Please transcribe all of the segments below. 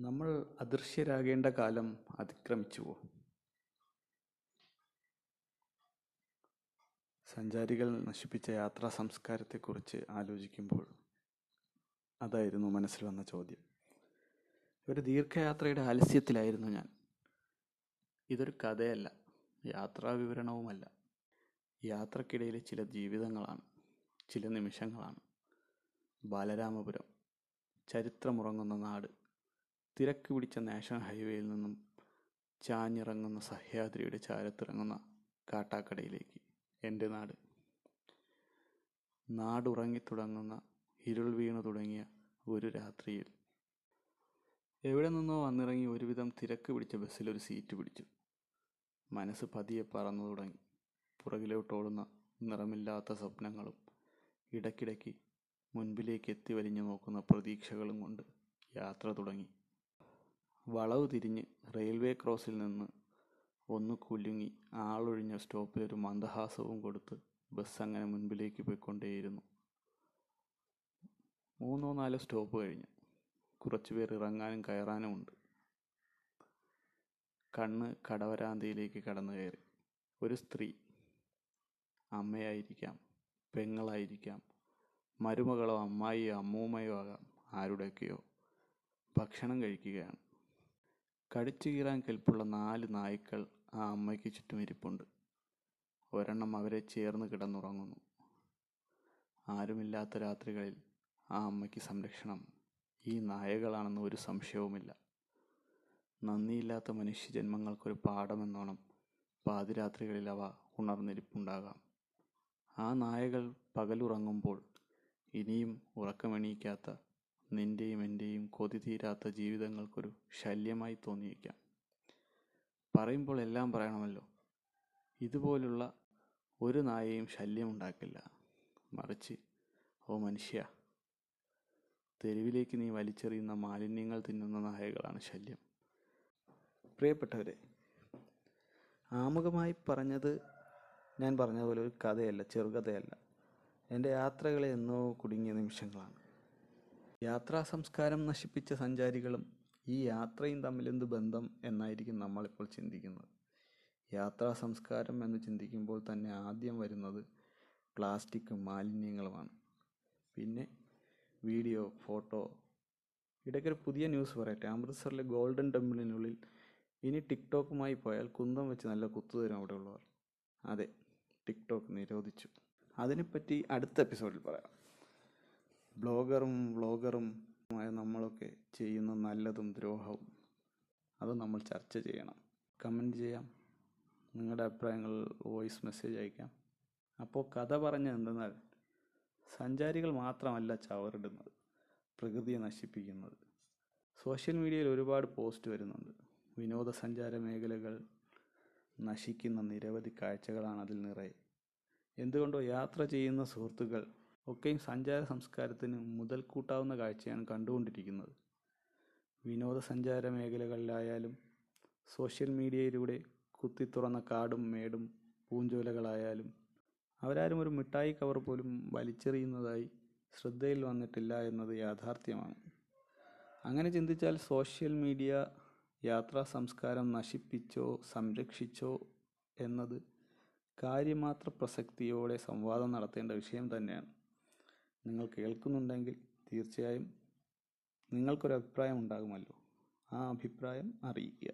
നമ്മൾ അദൃശ്യരാകേണ്ട കാലം അതിക്രമിച്ചുവോ സഞ്ചാരികൾ നശിപ്പിച്ച യാത്രാ സംസ്കാരത്തെക്കുറിച്ച് ആലോചിക്കുമ്പോൾ അതായിരുന്നു മനസ്സിൽ വന്ന ചോദ്യം. ഒരു ദീർഘയാത്രയുടെ ആലസ്യത്തിലായിരുന്നു ഞാൻ. ഇതൊരു കഥയല്ല യാത്രാ വിവരണവുമല്ല. യാത്രക്കിടയിലെ ചില ജീവിതങ്ങളാണ് ചില നിമിഷങ്ങളാണ്. ബാലരാമപുരം ചരിത്രമുറങ്ങുന്ന നാട് തിരക്ക് പിടിച്ച നാഷണൽ ഹൈവേയിൽ നിന്നും ചാഞ്ഞിറങ്ങുന്ന സഹ്യാദ്രിയുടെ ചാരത്തിറങ്ങുന്ന കാട്ടാക്കടയിലേക്ക്. എന്റെ നാട്. നാടുറങ്ങിത്തുടങ്ങുന്ന ഇരുൾ വീണു തുടങ്ങിയ ഒരു രാത്രിയിൽ. എവിടെ നിന്നോ വന്നിറങ്ങി ഒരുവിധം തിരക്ക് പിടിച്ച ബസ്സിൽ ഒരു സീറ്റ് പിടിച്ചു. മനസ്സ് പതിയെ പറന്നു തുടങ്ങി. പുറകിലോട്ടോടുന്ന നിറമില്ലാത്ത സ്വപ്നങ്ങളും ഇടയ്ക്കിടയ്ക്ക് മുൻപിലേക്ക് എത്തി വലിഞ്ഞു നോക്കുന്ന പ്രതീക്ഷകളും കൊണ്ട് യാത്ര തുടങ്ങി. വളവ് തിരിഞ്ഞ് റെയിൽവേ ക്രോസിൽ നിന്ന് ഒന്ന് കുലുങ്ങി ആളൊഴിഞ്ഞ സ്റ്റോപ്പിൽ ഒരു മന്ദഹാസവും കൊടുത്ത് ബസ് അങ്ങനെ മുൻപിലേക്ക് പോയിക്കൊണ്ടേയിരുന്നു. മൂന്നോ നാലോ സ്റ്റോപ്പ് കഴിഞ്ഞു കുറച്ചു പേർ ഇറങ്ങാനും കയറാനും ഉണ്ട്. കണ്ണ് കടവരാന്തിയിലേക്ക് കടന്നു കയറി. ഒരു സ്ത്രീ അമ്മയായിരിക്കാം പെങ്ങളായിരിക്കാം മരുമകളോ അമ്മായിയോ അമ്മൂമ്മയോ ആകാം ആരുടെയൊക്കെയോ ഭക്ഷണം കഴിക്കുകയാണ്. കടിച്ചു കീറാൻ കെൽപ്പുള്ള നാല് നായ്ക്കൾ ആ അമ്മയ്ക്ക് ചുറ്റും ഇരിപ്പുണ്ട്. ഒരെണ്ണം അവരെ ചേർന്ന് കിടന്നുറങ്ങുന്നു. ആരുമില്ലാത്ത രാത്രികളിൽ ആ അമ്മയ്ക്ക് സംരക്ഷണം. ഈ നായകളാണെന്ന് ഒരു സംശയവുമില്ല. നന്ദിയില്ലാത്ത മനുഷ്യജന്മങ്ങൾക്കൊരു പാഠമെന്നോണം പാതിരാത്രികളിൽ അവ ഉണർന്നിരിപ്പുണ്ടാകാം. ആ നായകൾ പകലുറങ്ങുമ്പോൾ ഇനിയും ഉറക്കമെണീക്കാത്ത നിന്റെയും എന്റെയും കൊതി തീരാത്ത ജീവിതങ്ങൾക്കൊരു ശല്യമായി തോന്നിയേക്കാം. പറയുമ്പോൾ എല്ലാം പറയണമല്ലോ. ഇതുപോലുള്ള ഒരു നായയും ശല്യമുണ്ടാക്കില്ല മറിച്ച് ഓ മനുഷ്യ തെരുവിലേക്ക് നീ വലിച്ചെറിയുന്ന മാലിന്യങ്ങൾ തിന്നുന്ന നായകളാണ് ശല്യം. പ്രിയപ്പെട്ടവരെ ആമുഖമായി പറഞ്ഞത് ഞാൻ പറഞ്ഞതുപോലെ ഒരു കഥയല്ല ചെറുകഥയല്ല. എന്റെ യാത്രകളെ എന്നോ കുടുങ്ങിയ നിമിഷങ്ങളാണ്. യാത്രാ സംസ്കാരം നശിപ്പിച്ച സഞ്ചാരികളും ഈ യാത്രയും തമ്മിലെന്ത് ബന്ധം എന്നായിരിക്കും നമ്മളിപ്പോൾ ചിന്തിക്കുന്നത്. യാത്രാ സംസ്കാരം എന്ന് ചിന്തിക്കുമ്പോൾ തന്നെ ആദ്യം വരുന്നത് പ്ലാസ്റ്റിക് മാലിന്യങ്ങളുമാണ്. പിന്നെ വീഡിയോ ഫോട്ടോ ഇടയ്ക്കൊരു പുതിയ ന്യൂസ് പറയട്ടെ. അമൃത്സറിലെ ഗോൾഡൻ ടെമ്പിളിനുള്ളിൽ ഇനി ടിക്ടോക്കുമായി പോയാൽ കുന്തം വെച്ച് നല്ല കുത്തുതരും അവിടെയുള്ളവർ. അതെ ടിക്ടോക്ക് നിരോധിച്ചു. അതിനെപ്പറ്റി അടുത്ത എപ്പിസോഡിൽ പറയാം. ബ്ലോഗറും വ്ളോഗറും ആയ നമ്മളൊക്കെ ചെയ്യുന്ന നല്ലതും ദ്രോഹവും അത് നമ്മൾ ചർച്ച ചെയ്യണം. കമന്റ് ചെയ്യാം. നിങ്ങളുടെ അഭിപ്രായങ്ങൾ വോയിസ് മെസ്സേജ് അയക്കാം. അപ്പോൾ കഥ പറഞ്ഞത് എന്തെന്നാൽ സഞ്ചാരികൾ മാത്രമല്ല ചവറിടുന്നത് പ്രകൃതിയെ നശിപ്പിക്കുന്നത്. സോഷ്യൽ മീഡിയയിൽ ഒരുപാട് പോസ്റ്റ് വരുന്നുണ്ട്. വിനോദസഞ്ചാര മേഖലകൾ നശിക്കുന്ന നിരവധി കാഴ്ചകളാണ് അതിൽ നിറയെ. എന്തുകൊണ്ടോ യാത്ര ചെയ്യുന്ന സുഹൃത്തുക്കൾ ഒക്കെയും സഞ്ചാര സംസ്കാരത്തിന് മുതൽക്കൂട്ടാവുന്ന കാഴ്ചയാണ് കണ്ടുകൊണ്ടിരിക്കുന്നത്. വിനോദസഞ്ചാര മേഖലകളിലായാലും സോഷ്യൽ മീഡിയയിലൂടെ കുത്തിത്തുറന്ന കാടും മേടും പൂഞ്ചോലകളായാലും അവരാരും ഒരു മിഠായി കവർ പോലും വലിച്ചെറിയുന്നതായി ശ്രദ്ധയിൽ വന്നിട്ടില്ല എന്നത് യാഥാർത്ഥ്യമാണ്. അങ്ങനെ ചിന്തിച്ചാൽ സോഷ്യൽ മീഡിയ യാത്രാ സംസ്കാരം നശിപ്പിച്ചോ സംരക്ഷിച്ചോ എന്നത് കാര്യമാത്ര പ്രസക്തിയോടെ സംവാദം നടത്തേണ്ട വിഷയം തന്നെയാണ്. നിങ്ങൾ കേൾക്കുന്നുണ്ടെങ്കിൽ തീർച്ചയായും നിങ്ങൾക്കൊരു അഭിപ്രായം ഉണ്ടാകുമല്ലോ ആ അഭിപ്രായം അറിയിക്കുക.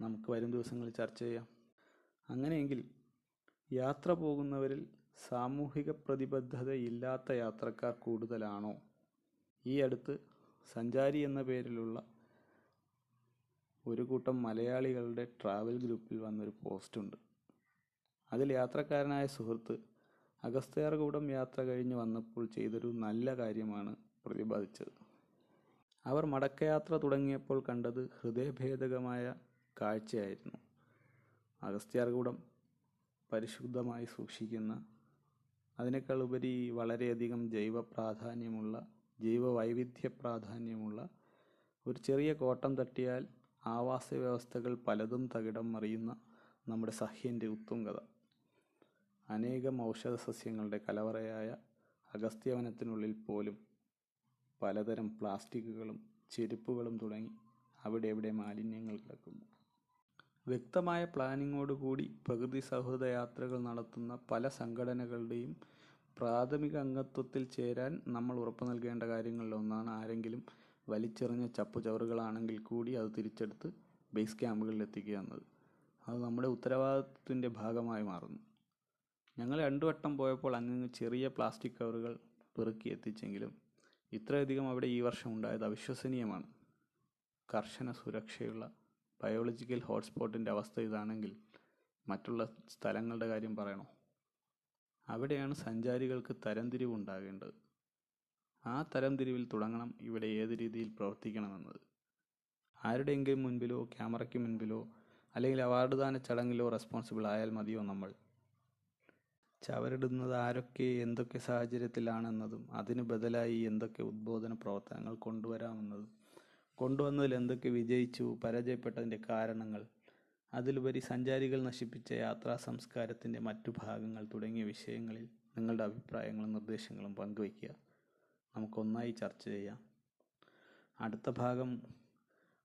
നമുക്ക് വരും ദിവസങ്ങളിൽ ചർച്ച ചെയ്യാം. അങ്ങനെയെങ്കിൽ യാത്ര പോകുന്നവരിൽ സാമൂഹിക പ്രതിബദ്ധത ഇല്ലാത്ത യാത്രക്കാർ കൂടുതലാണോ? ഈ അടുത്ത് സഞ്ചാരി എന്ന പേരിലുള്ള ഒരു കൂട്ടം മലയാളികളുടെ ട്രാവൽ ഗ്രൂപ്പിൽ വന്നൊരു പോസ്റ്റുണ്ട്. അതിൽ യാത്രക്കാരനായ സുഹൃത്ത് അഗസ്ത്യാർകൂടം യാത്ര കഴിഞ്ഞ് വന്നപ്പോൾ ചെയ്തൊരു നല്ല കാര്യമാണ് പ്രതിപാദിച്ചത്. അവർ മടക്കയാത്ര തുടങ്ങിയപ്പോൾ കണ്ടത് ഹൃദയഭേദകമായ കാഴ്ചയായിരുന്നു. അഗസ്ത്യാർകൂടം പരിശുദ്ധമായി സൂക്ഷിക്കുന്ന അതിനേക്കാൾ ഉപരി വളരെയധികം ജൈവ പ്രാധാന്യമുള്ള ജൈവ വൈവിധ്യ പ്രാധാന്യമുള്ള ഒരു ചെറിയ കോട്ടം തട്ടിയാൽ ആവാസ വ്യവസ്ഥകൾ പലതും തകിടം മറിയുന്ന നമ്മുടെ സഹ്യന്റെ ഉത്തുംഗത. അനേകം ഔഷധ സസ്യങ്ങളുടെ കലവറയായ അഗസ്ത്യവനത്തിനുള്ളിൽ പോലും പലതരം പ്ലാസ്റ്റിക്കുകളും ചെരുപ്പുകളും തുടങ്ങി അവിടെ എവിടെ മാലിന്യങ്ങൾ കിടക്കുന്നു. വ്യക്തമായ പ്ലാനിങ്ങോടുകൂടി പ്രകൃതി സൗഹൃദ യാത്രകൾ നടത്തുന്ന പല സംഘടനകളുടെയും പ്രാഥമിക അംഗത്വത്തിൽ ചേരാൻ നമ്മൾ ഉറപ്പു നൽകേണ്ട കാര്യങ്ങളിൽ ഒന്നാണ് ആരെങ്കിലും വലിച്ചെറിഞ്ഞ ചപ്പുചവറുകളാണെങ്കിൽ കൂടി അത് തിരിച്ചെടുത്ത് ബേസ് ക്യാമ്പുകളിൽ എത്തിക്കുക എന്നത്. അത് നമ്മുടെ ഉത്തരവാദിത്വത്തിന്റെ ഭാഗമായി മാറുന്നു. ഞങ്ങൾ രണ്ടു വട്ടം പോയപ്പോൾ അങ്ങ് ചെറിയ പ്ലാസ്റ്റിക് കവറുകൾ പെറുക്കി എത്തിച്ചെങ്കിലും ഇത്രയധികം അവിടെ ഈ വർഷം ഉണ്ടായത് അവിശ്വസനീയമാണ്. കർശന സുരക്ഷയുള്ള ബയോളജിക്കൽ ഹോട്ട്സ്പോട്ടിന്റെ അവസ്ഥ ഇതാണെങ്കിൽ മറ്റുള്ള സ്ഥലങ്ങളുടെ കാര്യം പറയണോ? അവിടെയാണ് സഞ്ചാരികൾക്ക് തരംതിരിവ് ഉണ്ടാകേണ്ടത്. ആ തരംതിരിവിൽ തുടങ്ങണം ഇവിടെ ഏത് രീതിയിൽ പ്രവർത്തിക്കണമെന്നത്. ആരുടെയെങ്കിലും മുൻപിലോ ക്യാമറയ്ക്ക് മുൻപിലോ അല്ലെങ്കിൽ അവാർഡ് ദാന ചടങ്ങിലോ റെസ്പോൺസിബിൾ ആയാൽ മതിയോ നമ്മൾ? ചവരിടുന്നത് ആരൊക്കെ എന്തൊക്കെ സാഹചര്യത്തിലാണെന്നതും അതിന് ബദലായി എന്തൊക്കെ ഉദ്ബോധന പ്രവർത്തനങ്ങൾ കൊണ്ടുവരാമെന്നതും കൊണ്ടുവന്നതിൽ എന്തൊക്കെ വിജയിച്ചു പരാജയപ്പെട്ടതിന്റെ കാരണങ്ങൾ അതിലുപരി സഞ്ചാരികൾ നശിപ്പിച്ച യാത്രാ സംസ്കാരത്തിന്റെ മറ്റു ഭാഗങ്ങൾ തുടങ്ങിയ വിഷയങ്ങളിൽ നിങ്ങളുടെ അഭിപ്രായങ്ങളും നിർദ്ദേശങ്ങളും പങ്കുവയ്ക്കുക. നമുക്കൊന്നായി ചർച്ച ചെയ്യാം. അടുത്ത ഭാഗം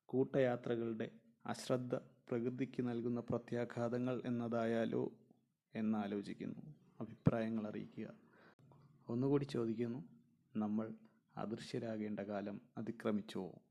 കൂട്ടയാത്രകളുടെ അശ്രദ്ധ പ്രകൃതിക്ക് നൽകുന്ന പ്രത്യാഘാതങ്ങൾ എന്നതായാലോ എന്നാലോചിക്കുന്നു. അഭിപ്രായങ്ങൾ അറിയിക്കുക. ഒന്നുകൂടി ചോദിക്കുന്നു. നമ്മൾ അദൃശ്യരാകേണ്ട കാലം അതിക്രമിച്ചുവോ?